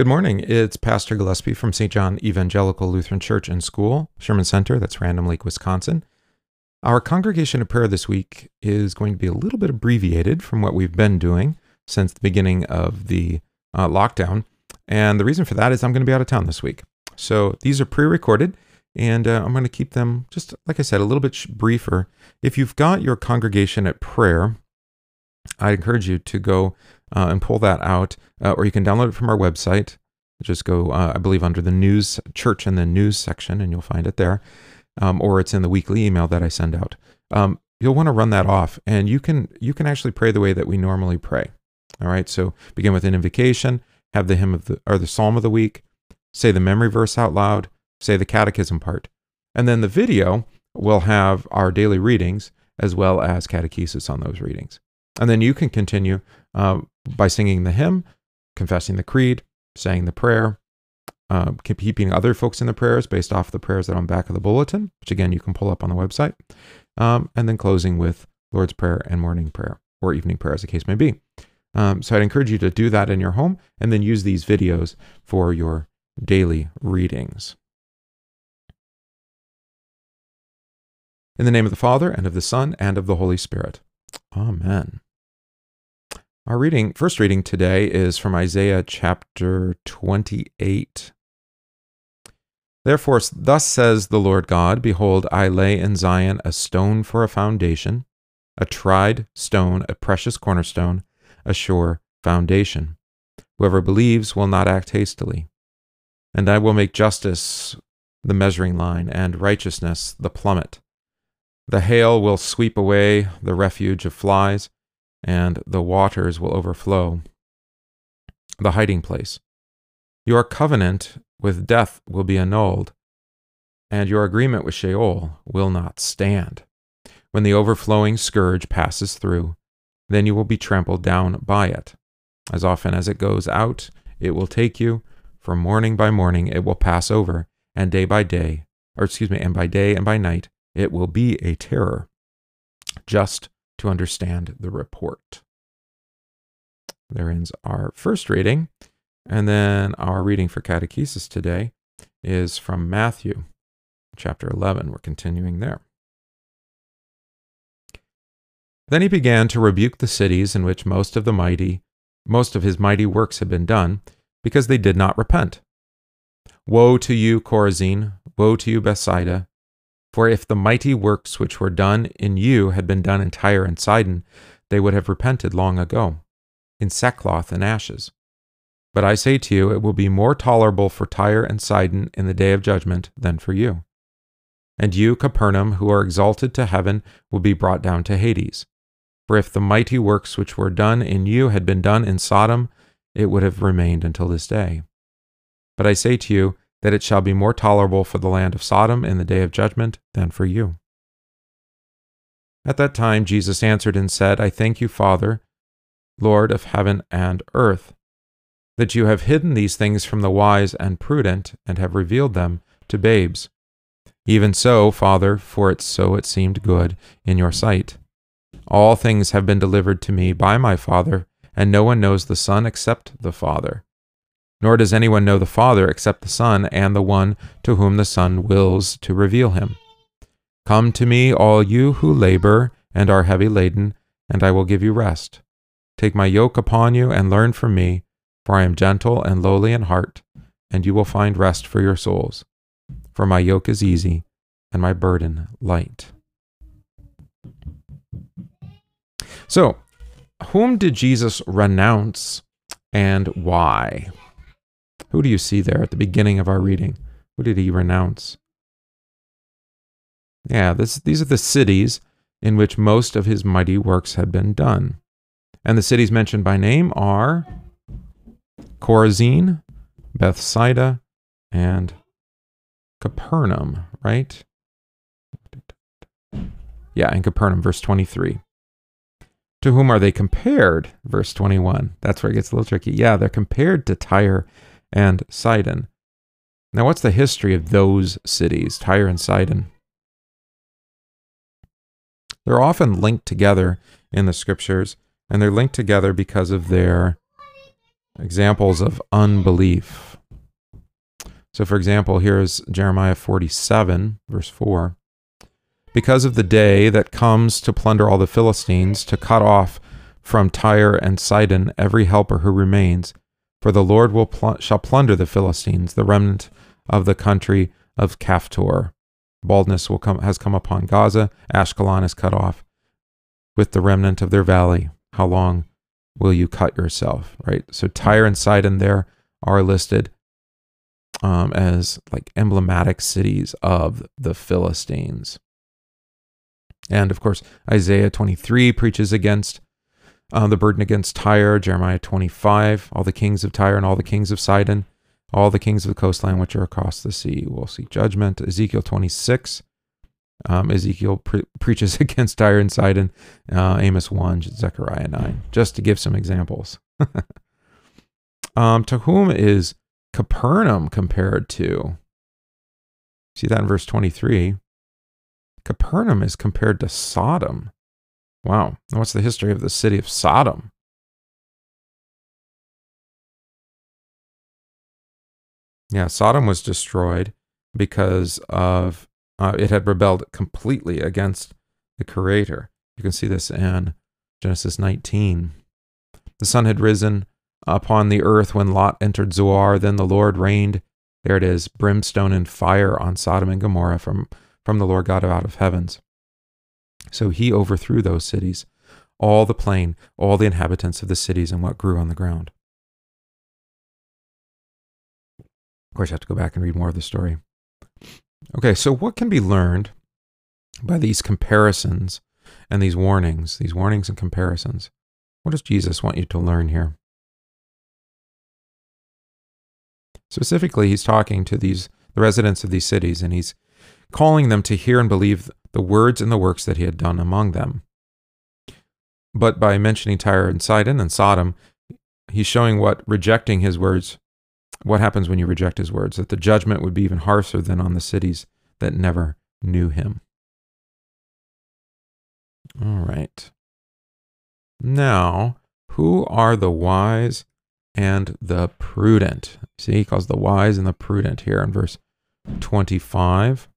Good morning. It's Pastor Gillespie from St. John Evangelical Lutheran Church and School, Sherman Center, that's Random Lake, Wisconsin. Our congregation of prayer this week is going to be a little bit abbreviated from what we've been doing since the beginning of the uh, lockdown. And the reason for that is I'm going to be out of town this week. So these are pre recorded, and uh, I'm going to keep them, just like I said, a little bit briefer. If you've got your congregation at prayer, I encourage you to go uh, and pull that out, uh, or you can download it from our website. Just go, uh, I believe, under the news, church, and the news section, and you'll find it there. Um, or it's in the weekly email that I send out. Um, you'll want to run that off, and you can you can actually pray the way that we normally pray. All right, so begin with an invocation, have the hymn of the or the psalm of the week, say the memory verse out loud, say the catechism part, and then the video will have our daily readings as well as catechesis on those readings. And then you can continue uh, by singing the hymn, confessing the creed, saying the prayer, uh, keeping other folks in the prayers based off the prayers that are on back of the bulletin, which again you can pull up on the website, um, and then closing with Lord's Prayer and morning prayer or evening prayer, as the case may be. Um, so I'd encourage you to do that in your home and then use these videos for your daily readings. In the name of the Father, and of the Son, and of the Holy Spirit. Amen. Our reading, first reading today is from Isaiah chapter 28. Therefore, thus says the Lord God Behold, I lay in Zion a stone for a foundation, a tried stone, a precious cornerstone, a sure foundation. Whoever believes will not act hastily. And I will make justice the measuring line, and righteousness the plummet. The hail will sweep away the refuge of flies, and the waters will overflow the hiding place. Your covenant with death will be annulled, and your agreement with Sheol will not stand. When the overflowing scourge passes through, then you will be trampled down by it. As often as it goes out, it will take you, for morning by morning it will pass over, and day by day, or excuse me, and by day and by night, it will be a terror. Just to understand the report. There ends our first reading. And then our reading for catechesis today is from Matthew chapter 11. We're continuing there. Then he began to rebuke the cities in which most of the mighty, most of his mighty works had been done, because they did not repent. Woe to you, Chorazin! Woe to you, Bethsaida! For if the mighty works which were done in you had been done in Tyre and Sidon, they would have repented long ago, in sackcloth and ashes. But I say to you, it will be more tolerable for Tyre and Sidon in the day of judgment than for you. And you, Capernaum, who are exalted to heaven, will be brought down to Hades. For if the mighty works which were done in you had been done in Sodom, it would have remained until this day. But I say to you that it shall be more tolerable for the land of Sodom in the day of judgment than for you. At that time Jesus answered and said, I thank you, Father, Lord of heaven and earth, that you have hidden these things from the wise and prudent, and have revealed them to babes. Even so, Father, for it so it seemed good in your sight. All things have been delivered to me by my Father, and no one knows the Son except the Father. Nor does anyone know the Father except the Son and the one to whom the Son wills to reveal him. Come to me, all you who labor and are heavy laden, and I will give you rest. Take my yoke upon you and learn from me, for I am gentle and lowly in heart, and you will find rest for your souls. For my yoke is easy and my burden light. So, whom did Jesus renounce and why? Who do you see there at the beginning of our reading? Who did he renounce? Yeah, this, these are the cities in which most of his mighty works had been done. And the cities mentioned by name are Chorazin, Bethsaida, and Capernaum, right? Yeah, in Capernaum, verse 23. To whom are they compared? Verse 21. That's where it gets a little tricky. Yeah, they're compared to Tyre and Sidon. Now, what's the history of those cities, Tyre and Sidon? They're often linked together in the scriptures, and they're linked together because of their examples of unbelief. So, for example, here's Jeremiah 47, verse 4. Because of the day that comes to plunder all the Philistines, to cut off from Tyre and Sidon every helper who remains, for the Lord will pl- shall plunder the Philistines, the remnant of the country of Caphtor. Baldness will come has come upon Gaza, Ashkelon is cut off, with the remnant of their valley. How long will you cut yourself? Right. So Tyre and Sidon there are listed um, as like emblematic cities of the Philistines. And of course, Isaiah 23 preaches against uh, the burden against Tyre, Jeremiah 25, all the kings of Tyre and all the kings of Sidon, all the kings of the coastland which are across the sea will see judgment. Ezekiel 26, um, Ezekiel pre- preaches against Tyre and Sidon, uh, Amos 1, Zechariah 9, just to give some examples. um, to whom is Capernaum compared to? See that in verse 23. Capernaum is compared to Sodom. Wow. what's the history of the city of Sodom? Yeah, Sodom was destroyed because of uh, it had rebelled completely against the Creator. You can see this in Genesis 19. The sun had risen upon the earth when Lot entered Zoar. Then the Lord rained, there it is, brimstone and fire on Sodom and Gomorrah from, from the Lord God out of heavens. So he overthrew those cities, all the plain, all the inhabitants of the cities, and what grew on the ground. Of course, you have to go back and read more of the story. Okay, so what can be learned by these comparisons and these warnings, these warnings and comparisons? What does Jesus want you to learn here? Specifically, he's talking to these the residents of these cities and he's calling them to hear and believe the words and the works that he had done among them. But by mentioning Tyre and Sidon and Sodom, he's showing what rejecting his words, what happens when you reject his words, that the judgment would be even harsher than on the cities that never knew him. All right. Now, who are the wise and the prudent? See, he calls the wise and the prudent here in verse 25.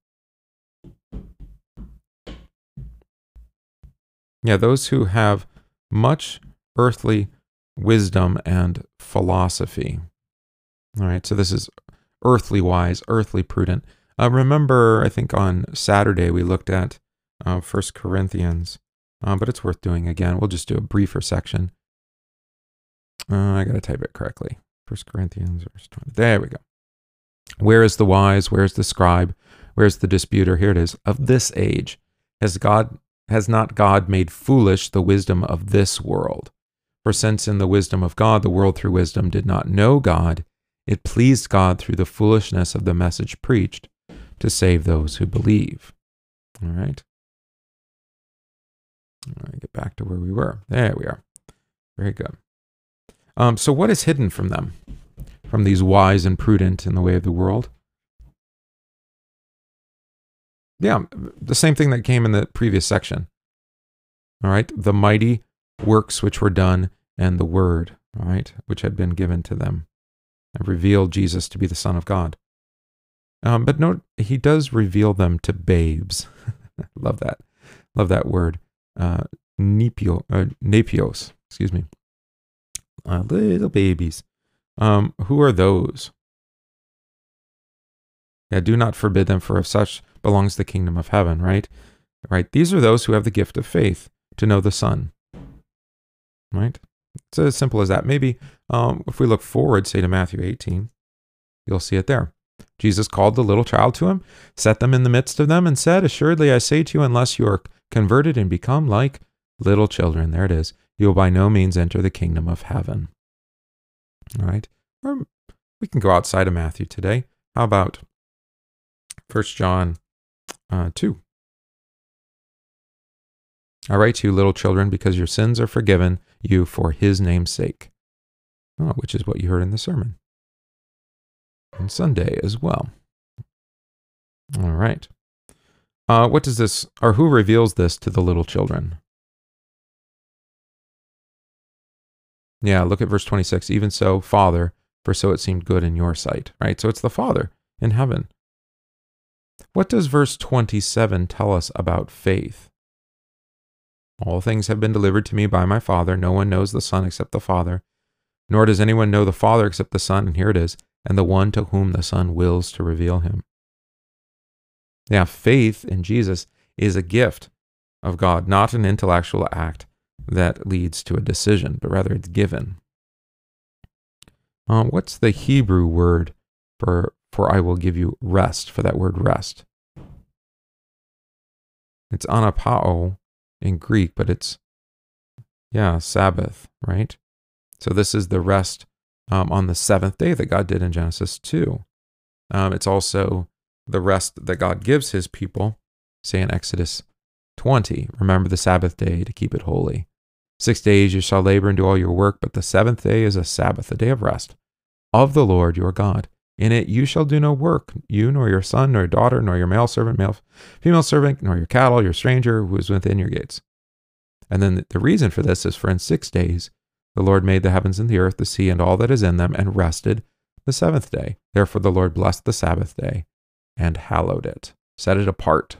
Yeah, those who have much earthly wisdom and philosophy. All right, so this is earthly wise, earthly prudent. Uh, remember, I think on Saturday we looked at uh, First Corinthians, uh, but it's worth doing again. We'll just do a briefer section. Uh, I got to type it correctly. First Corinthians, verse 20. There we go. Where is the wise? Where is the scribe? Where is the disputer? Here it is. Of this age has God has not God made foolish the wisdom of this world? For since in the wisdom of God, the world through wisdom did not know God, it pleased God through the foolishness of the message preached to save those who believe. All right. All right, get back to where we were. There we are. Very good. Um, so, what is hidden from them, from these wise and prudent in the way of the world? Yeah, the same thing that came in the previous section. All right, the mighty works which were done and the word, all right, which had been given to them and revealed Jesus to be the Son of God. Um, but note, he does reveal them to babes. Love that. Love that word. Uh, nepio, uh, nepios, excuse me. Uh, little babies. Um, who are those? Yeah, do not forbid them, for of such belongs the kingdom of heaven, right? Right? These are those who have the gift of faith to know the Son. Right? It's as simple as that. Maybe um, if we look forward, say to Matthew 18, you'll see it there. Jesus called the little child to him, set them in the midst of them, and said, Assuredly I say to you, unless you are converted and become like little children, there it is, you will by no means enter the kingdom of heaven. All right? Or we can go outside of Matthew today. How about First John uh, 2. I write to you, little children, because your sins are forgiven you for his name's sake, oh, which is what you heard in the sermon. On Sunday as well. All right. Uh, what does this, or who reveals this to the little children? Yeah, look at verse 26. Even so, Father, for so it seemed good in your sight, right? So it's the Father in heaven. What does verse 27 tell us about faith? All things have been delivered to me by my Father. No one knows the Son except the Father, nor does anyone know the Father except the Son. And here it is, and the one to whom the Son wills to reveal him. Now, faith in Jesus is a gift of God, not an intellectual act that leads to a decision, but rather it's given. Um, what's the Hebrew word for for I will give you rest for that word rest? It's anapao in Greek, but it's yeah Sabbath, right? So this is the rest um, on the seventh day that God did in Genesis two. Um, it's also the rest that God gives His people, say in Exodus 20. Remember the Sabbath day to keep it holy. Six days you shall labor and do all your work, but the seventh day is a Sabbath, a day of rest of the Lord your God. In it you shall do no work, you nor your son, nor your daughter, nor your male servant, male, female servant, nor your cattle, your stranger who is within your gates. And then the reason for this is for in six days the Lord made the heavens and the earth, the sea, and all that is in them, and rested the seventh day. Therefore the Lord blessed the Sabbath day and hallowed it, set it apart.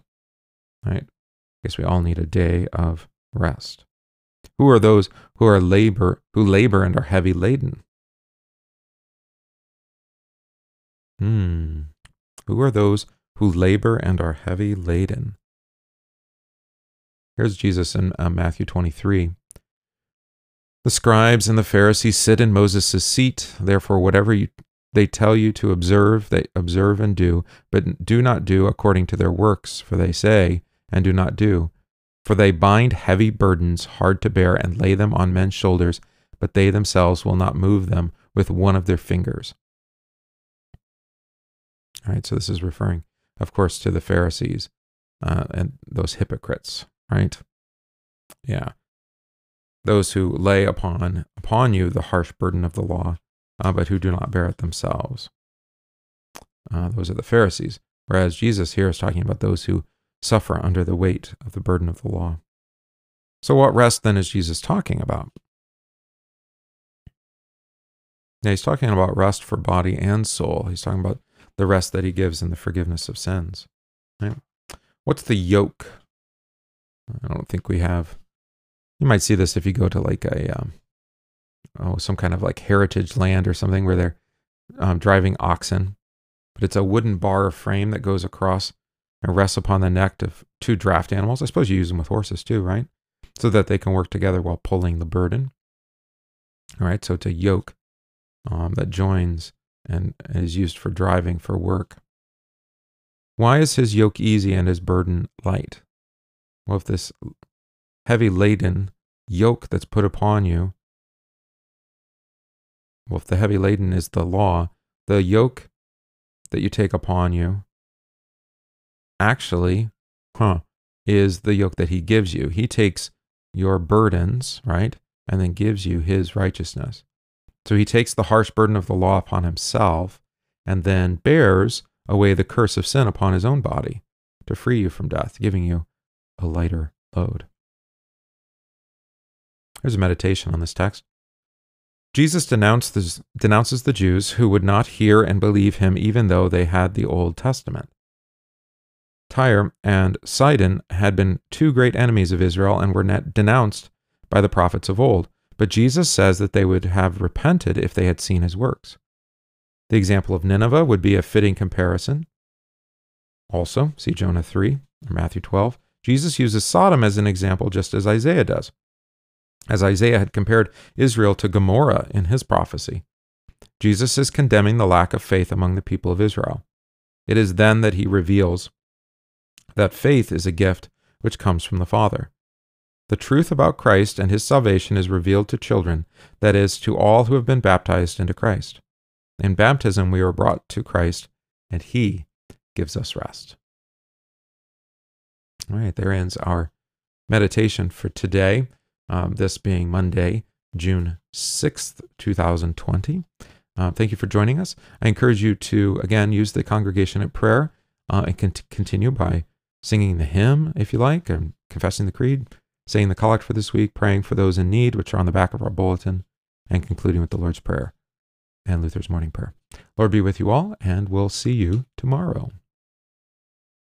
Right? I guess we all need a day of rest. Who are those who are labor who labor and are heavy laden? Hmm. Who are those who labor and are heavy laden? Here's Jesus in uh, Matthew 23. The scribes and the Pharisees sit in Moses' seat. Therefore, whatever you, they tell you to observe, they observe and do, but do not do according to their works, for they say and do not do. For they bind heavy burdens hard to bear and lay them on men's shoulders, but they themselves will not move them with one of their fingers. Right, so this is referring, of course, to the Pharisees uh, and those hypocrites, right? Yeah, those who lay upon upon you the harsh burden of the law, uh, but who do not bear it themselves. Uh, those are the Pharisees. Whereas Jesus here is talking about those who suffer under the weight of the burden of the law. So, what rest then is Jesus talking about? Now, he's talking about rest for body and soul. He's talking about the rest that he gives in the forgiveness of sins. Right? What's the yoke? I don't think we have. You might see this if you go to like a um, oh some kind of like heritage land or something where they're um, driving oxen, but it's a wooden bar frame that goes across and rests upon the neck of two draft animals. I suppose you use them with horses too, right? So that they can work together while pulling the burden. All right, so it's a yoke um, that joins and is used for driving for work. Why is his yoke easy and his burden light? Well, if this heavy laden yoke that's put upon you, well, if the heavy laden is the law, the yoke that you take upon you actually, huh, is the yoke that he gives you. He takes your burdens, right, and then gives you his righteousness. So he takes the harsh burden of the law upon himself and then bears away the curse of sin upon his own body to free you from death, giving you a lighter load. Here's a meditation on this text. Jesus denounces, denounces the Jews who would not hear and believe him even though they had the Old Testament. Tyre and Sidon had been two great enemies of Israel and were denounced by the prophets of old. But Jesus says that they would have repented if they had seen his works. The example of Nineveh would be a fitting comparison. Also, see Jonah 3 or Matthew 12. Jesus uses Sodom as an example just as Isaiah does, as Isaiah had compared Israel to Gomorrah in his prophecy. Jesus is condemning the lack of faith among the people of Israel. It is then that he reveals that faith is a gift which comes from the Father. The truth about Christ and his salvation is revealed to children, that is, to all who have been baptized into Christ. In baptism, we are brought to Christ, and he gives us rest. All right, there ends our meditation for today, um, this being Monday, June 6th, 2020. Uh, thank you for joining us. I encourage you to, again, use the congregation at prayer uh, and con- continue by singing the hymn, if you like, and confessing the creed saying the collect for this week, praying for those in need, which are on the back of our bulletin. and concluding with the Lord's Prayer and Luther's morning prayer. Lord be with you all, and we'll see you tomorrow.